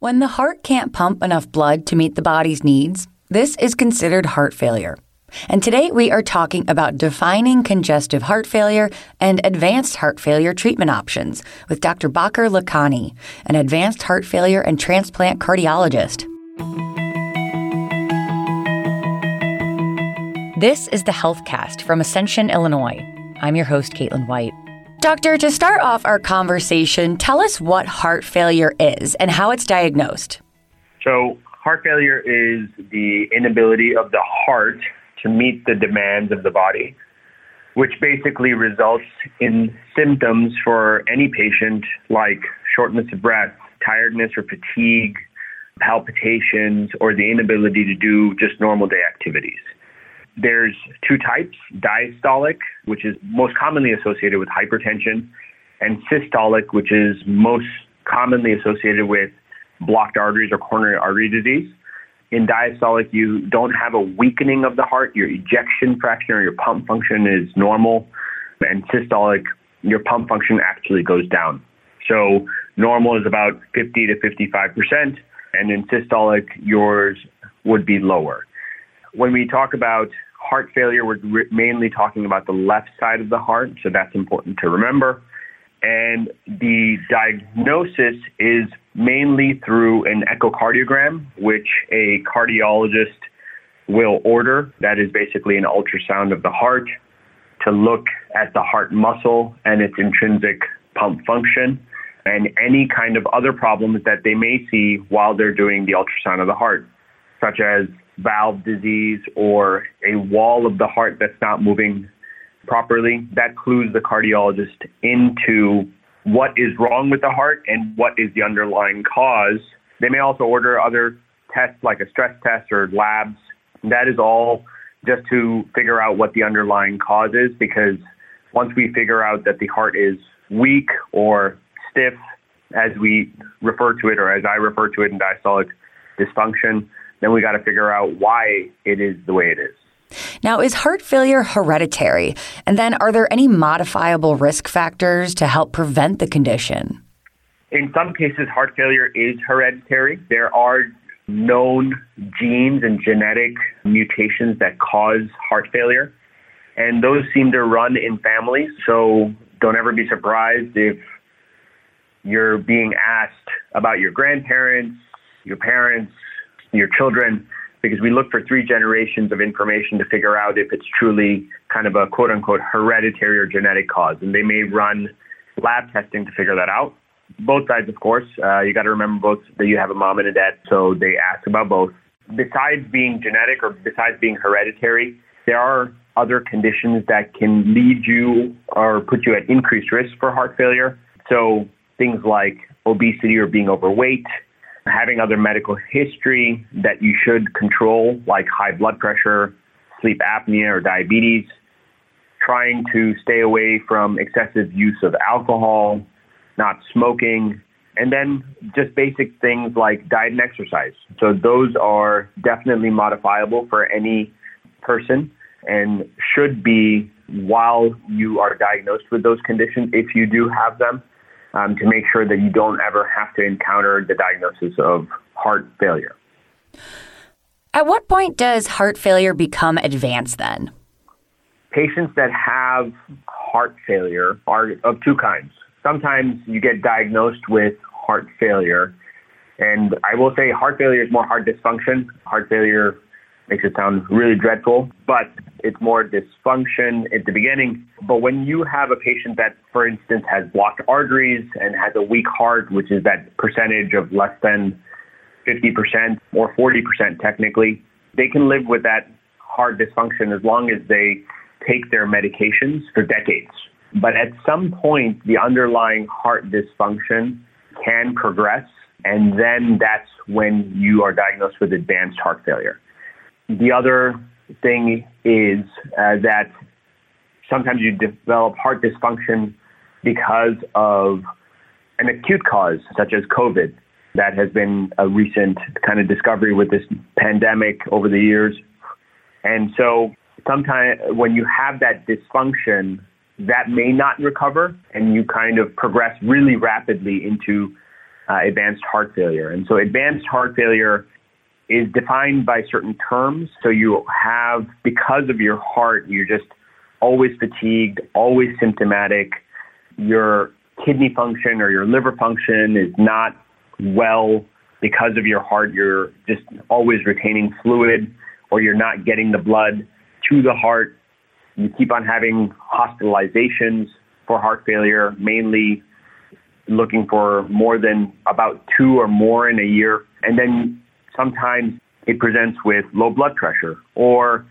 When the heart can't pump enough blood to meet the body's needs, this is considered heart failure. And today we are talking about defining congestive heart failure and advanced heart failure treatment options with Dr. Baker Lakhani, an advanced heart failure and transplant cardiologist. This is the HealthCast from Ascension, Illinois. I'm your host, Caitlin White. Doctor, to start off our conversation, tell us what heart failure is and how it's diagnosed. So, heart failure is the inability of the heart to meet the demands of the body, which basically results in symptoms for any patient like shortness of breath, tiredness or fatigue, palpitations, or the inability to do just normal day activities. There's two types diastolic, which is most commonly associated with hypertension, and systolic, which is most commonly associated with blocked arteries or coronary artery disease. In diastolic, you don't have a weakening of the heart. Your ejection fraction or your pump function is normal. And systolic, your pump function actually goes down. So normal is about 50 to 55%, and in systolic, yours would be lower. When we talk about heart failure, we're mainly talking about the left side of the heart, so that's important to remember. And the diagnosis is mainly through an echocardiogram, which a cardiologist will order. That is basically an ultrasound of the heart to look at the heart muscle and its intrinsic pump function and any kind of other problems that they may see while they're doing the ultrasound of the heart, such as valve disease or a wall of the heart that's not moving properly, that clues the cardiologist into what is wrong with the heart and what is the underlying cause. They may also order other tests like a stress test or labs. That is all just to figure out what the underlying cause is because once we figure out that the heart is weak or stiff, as we refer to it or as I refer to it in diastolic dysfunction, then we got to figure out why it is the way it is. Now, is heart failure hereditary? And then are there any modifiable risk factors to help prevent the condition? In some cases, heart failure is hereditary. There are known genes and genetic mutations that cause heart failure, and those seem to run in families. So don't ever be surprised if you're being asked about your grandparents, your parents, your children, because we look for three generations of information to figure out if it's truly kind of a quote unquote hereditary or genetic cause. And they may run lab testing to figure that out. Both sides, of course. Uh, you got to remember both that you have a mom and a dad, so they ask about both. Besides being genetic or besides being hereditary, there are other conditions that can lead you or put you at increased risk for heart failure. So things like obesity or being overweight, having other medical history that you should control, like high blood pressure, sleep apnea, or diabetes, trying to stay away from excessive use of alcohol, not smoking, and then just basic things like diet and exercise. So those are definitely modifiable for any person and should be while you are diagnosed with those conditions if you do have them um, to make sure that you don't ever have to encounter the diagnosis of heart failure. At what point does heart failure become advanced then? Patients that have heart failure are of two kinds. Sometimes you get diagnosed with heart failure, and I will say heart failure is more heart dysfunction. Heart failure makes it sound really dreadful, but it's more dysfunction at the beginning. But when you have a patient that, for instance, has blocked arteries and has a weak heart, which is that percentage of less than 50% or 40% technically, they can live with that heart dysfunction as long as they take their medications for decades. But at some point, the underlying heart dysfunction can progress, and then that's when you are diagnosed with advanced heart failure. The other thing is uh, that sometimes you develop heart dysfunction because of an acute cause, such as COVID. That has been a recent kind of discovery with this pandemic over the years. And so sometimes when you have that dysfunction, that may not recover and you kind of progress really rapidly into uh, advanced heart failure. And so advanced heart failure is defined by certain terms. So you have, because of your heart, you're just always fatigued, always symptomatic. Your kidney function or your liver function is not well because of your heart. You're just always retaining fluid or you're not getting the blood to the heart. You keep on having hospitalizations for heart failure, mainly looking for more than about two or more in a year. And then sometimes it presents with low blood pressure or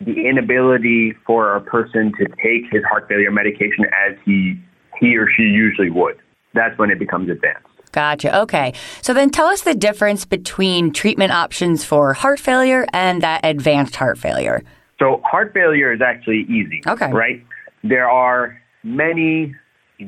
the inability for a person to take his heart failure medication as he he or she usually would. That's when it becomes advanced. Gotcha. Okay. So then tell us the difference between treatment options for heart failure and that advanced heart failure. So heart failure is actually easy. Okay. Right? There are many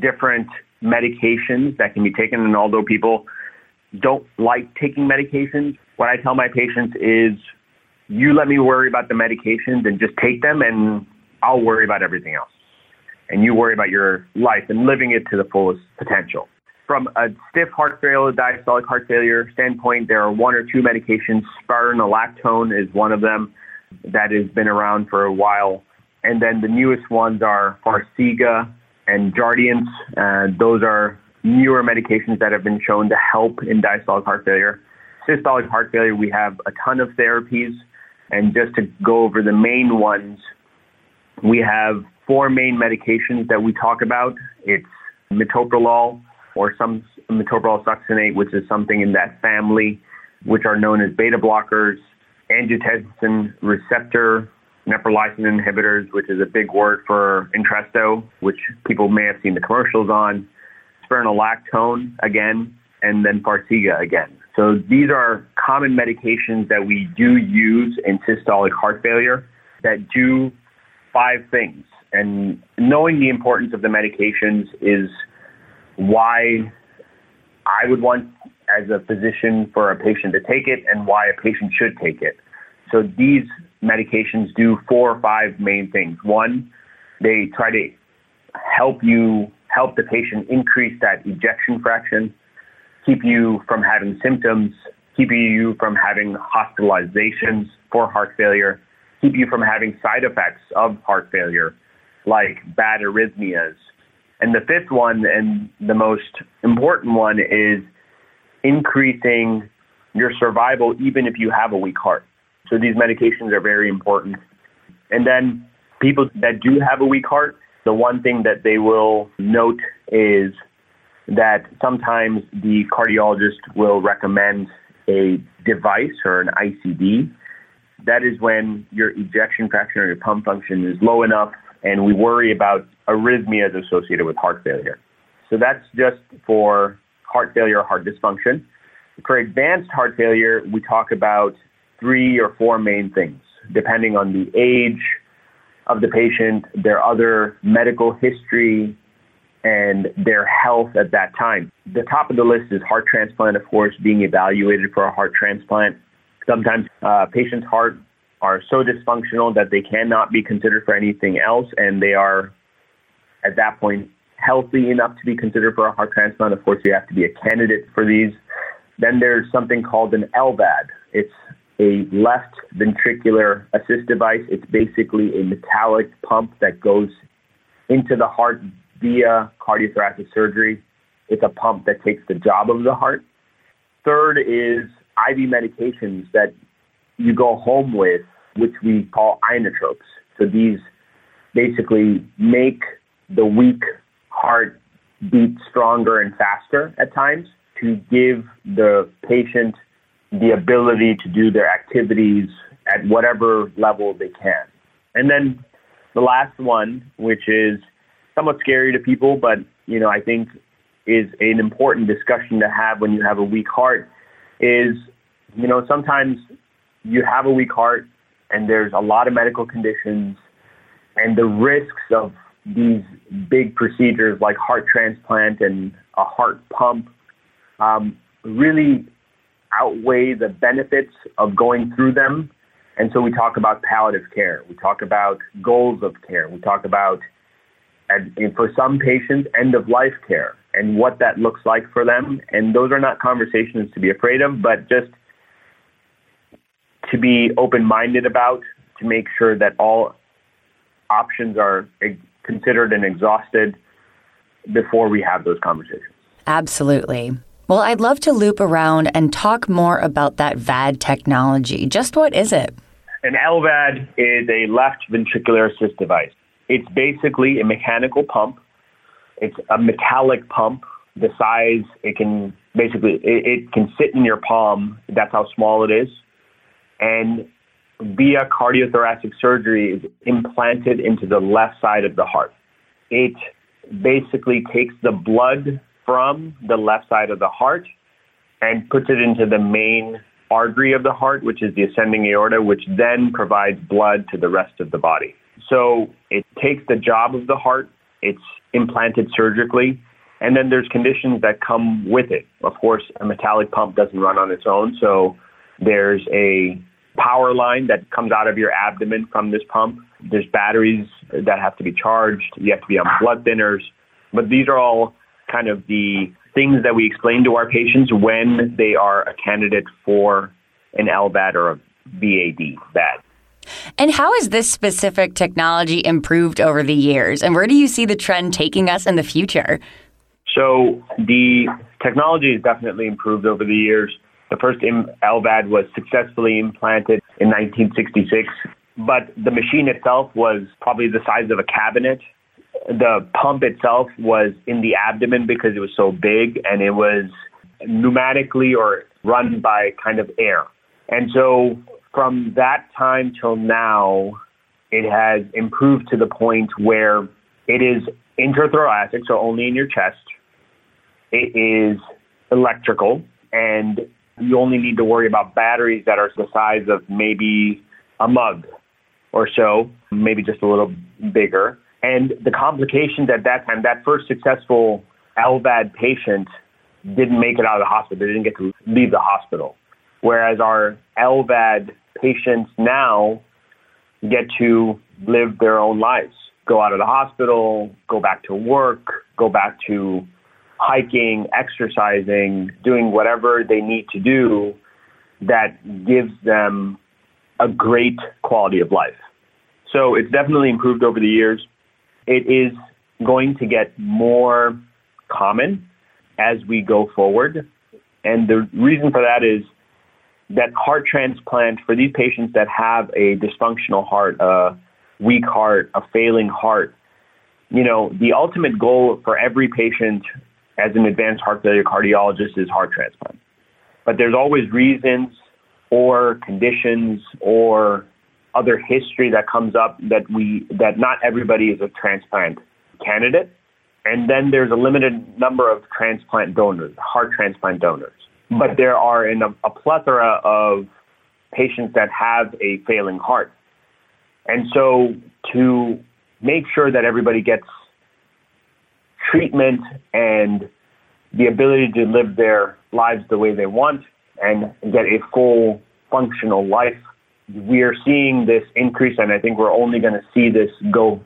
different medications that can be taken and although people don't like taking medications, what I tell my patients is you let me worry about the medications and just take them and I'll worry about everything else. And you worry about your life and living it to the fullest potential. From a stiff heart failure, diastolic heart failure standpoint, there are one or two medications. Spironolactone is one of them that has been around for a while. And then the newest ones are Farxiga and Jardiance. Uh, those are newer medications that have been shown to help in diastolic heart failure. Systolic heart failure, we have a ton of therapies. And just to go over the main ones, we have four main medications that we talk about. It's metoprolol or some metoprolol succinate, which is something in that family, which are known as beta blockers, angiotensin receptor neprilysin inhibitors, which is a big word for Entresto, which people may have seen the commercials on, spironolactone again, and then Farxiga again. So these are common medications that we do use in systolic heart failure that do five things. And knowing the importance of the medications is why I would want, as a physician, for a patient to take it and why a patient should take it. So these medications do four or five main things. One, they try to help you help the patient increase that ejection fraction keep you from having symptoms, keep you from having hospitalizations for heart failure, keep you from having side effects of heart failure, like bad arrhythmias. And the fifth one, and the most important one, is increasing your survival even if you have a weak heart. So these medications are very important. And then people that do have a weak heart, the one thing that they will note is that sometimes the cardiologist will recommend a device or an ICD. That is when your ejection fraction or your pump function is low enough, and we worry about arrhythmias associated with heart failure. So that's just for heart failure or heart dysfunction. For advanced heart failure, we talk about three or four main things, depending on the age of the patient, their other medical history, and their health at that time. The top of the list is heart transplant, of course, being evaluated for a heart transplant. Sometimes uh, patients' heart are so dysfunctional that they cannot be considered for anything else, and they are at that point healthy enough to be considered for a heart transplant. Of course, you have to be a candidate for these. Then there's something called an LVAD. It's a left ventricular assist device. It's basically a metallic pump that goes into the heart via cardiothoracic surgery. It's a pump that takes the job of the heart. Third is IV medications that you go home with, which we call inotropes. So these basically make the weak heart beat stronger and faster at times to give the patient the ability to do their activities at whatever level they can. And then the last one, which is somewhat scary to people, but you know I think is an important discussion to have when you have a weak heart. Is you know sometimes you have a weak heart and there's a lot of medical conditions and the risks of these big procedures like heart transplant and a heart pump um, really outweigh the benefits of going through them. And so we talk about palliative care. We talk about goals of care. We talk about and, and for some patients, end of life care and what that looks like for them. And those are not conversations to be afraid of, but just to be open minded about to make sure that all options are considered and exhausted before we have those conversations. Absolutely. Well, I'd love to loop around and talk more about that VAD technology. Just what is it? An LVAD is a left ventricular assist device. It's basically a mechanical pump. It's a metallic pump. The size it can basically it, it can sit in your palm. That's how small it is. And via cardiothoracic surgery is implanted into the left side of the heart. It basically takes the blood from the left side of the heart and puts it into the main artery of the heart, which is the ascending aorta, which then provides blood to the rest of the body. So it takes the job of the heart, it's implanted surgically, and then there's conditions that come with it. Of course, a metallic pump doesn't run on its own, so there's a power line that comes out of your abdomen from this pump. There's batteries that have to be charged. You have to be on blood thinners. But these are all kind of the things that we explain to our patients when they are a candidate for an LVAD or a VAD, VAD. And how has this specific technology improved over the years? And where do you see the trend taking us in the future? So, the technology has definitely improved over the years. The first LVAD was successfully implanted in 1966, but the machine itself was probably the size of a cabinet. The pump itself was in the abdomen because it was so big and it was pneumatically or run by kind of air. And so from that time till now, it has improved to the point where it is intrathoracic, so only in your chest. It is electrical, and you only need to worry about batteries that are the size of maybe a mug or so, maybe just a little bigger. And the complications at that time, that first successful LVAD patient didn't make it out of the hospital. They didn't get to leave the hospital. Whereas our LVAD patients now get to live their own lives, go out of the hospital, go back to work, go back to hiking, exercising, doing whatever they need to do that gives them a great quality of life. So it's definitely improved over the years. It is going to get more common as we go forward. And the reason for that is that heart transplant for these patients that have a dysfunctional heart, a weak heart, a failing heart, you know, the ultimate goal for every patient as an advanced heart failure cardiologist is heart transplant. But there's always reasons or conditions or other history that comes up that we that not everybody is a transplant candidate. And then there's a limited number of transplant donors, heart transplant donors. But there are a plethora of patients that have a failing heart. And so to make sure that everybody gets treatment and the ability to live their lives the way they want and get a full functional life. We are seeing this increase, and I think we're only going to see this go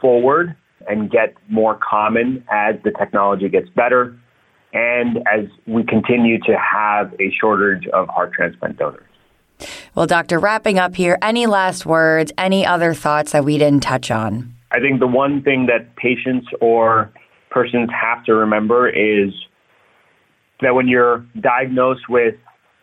forward and get more common as the technology gets better and as we continue to have a shortage of heart transplant donors. Well, Doctor, wrapping up here, any last words, any other thoughts that we didn't touch on? I think the one thing that patients or persons have to remember is that when you're diagnosed with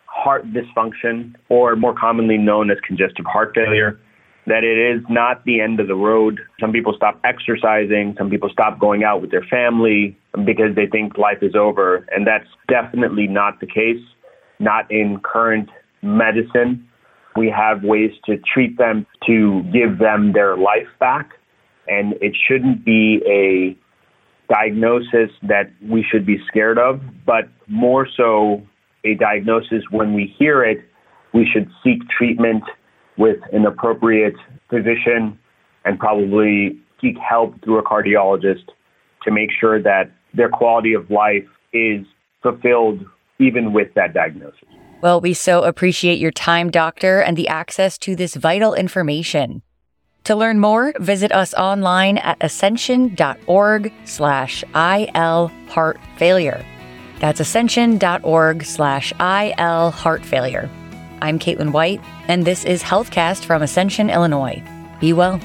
heart dysfunction, or more commonly known as congestive heart failure, that it is not the end of the road. Some people stop exercising, some people stop going out with their family because they think life is over, and that's definitely not the case, not in current medicine. We have ways to treat them to give them their life back, and it shouldn't be a diagnosis that we should be scared of, but more so a diagnosis when we hear it, we should seek treatment with an appropriate physician and probably seek help through a cardiologist to make sure that their quality of life is fulfilled even with that diagnosis. Well, we so appreciate your time, doctor, and the access to this vital information. To learn more, visit us online at ascension.org slash IL heart failure. That's ascension.org slash IL heart failure. I'm Caitlin White, and this is HealthCast from Ascension, Illinois. Be well.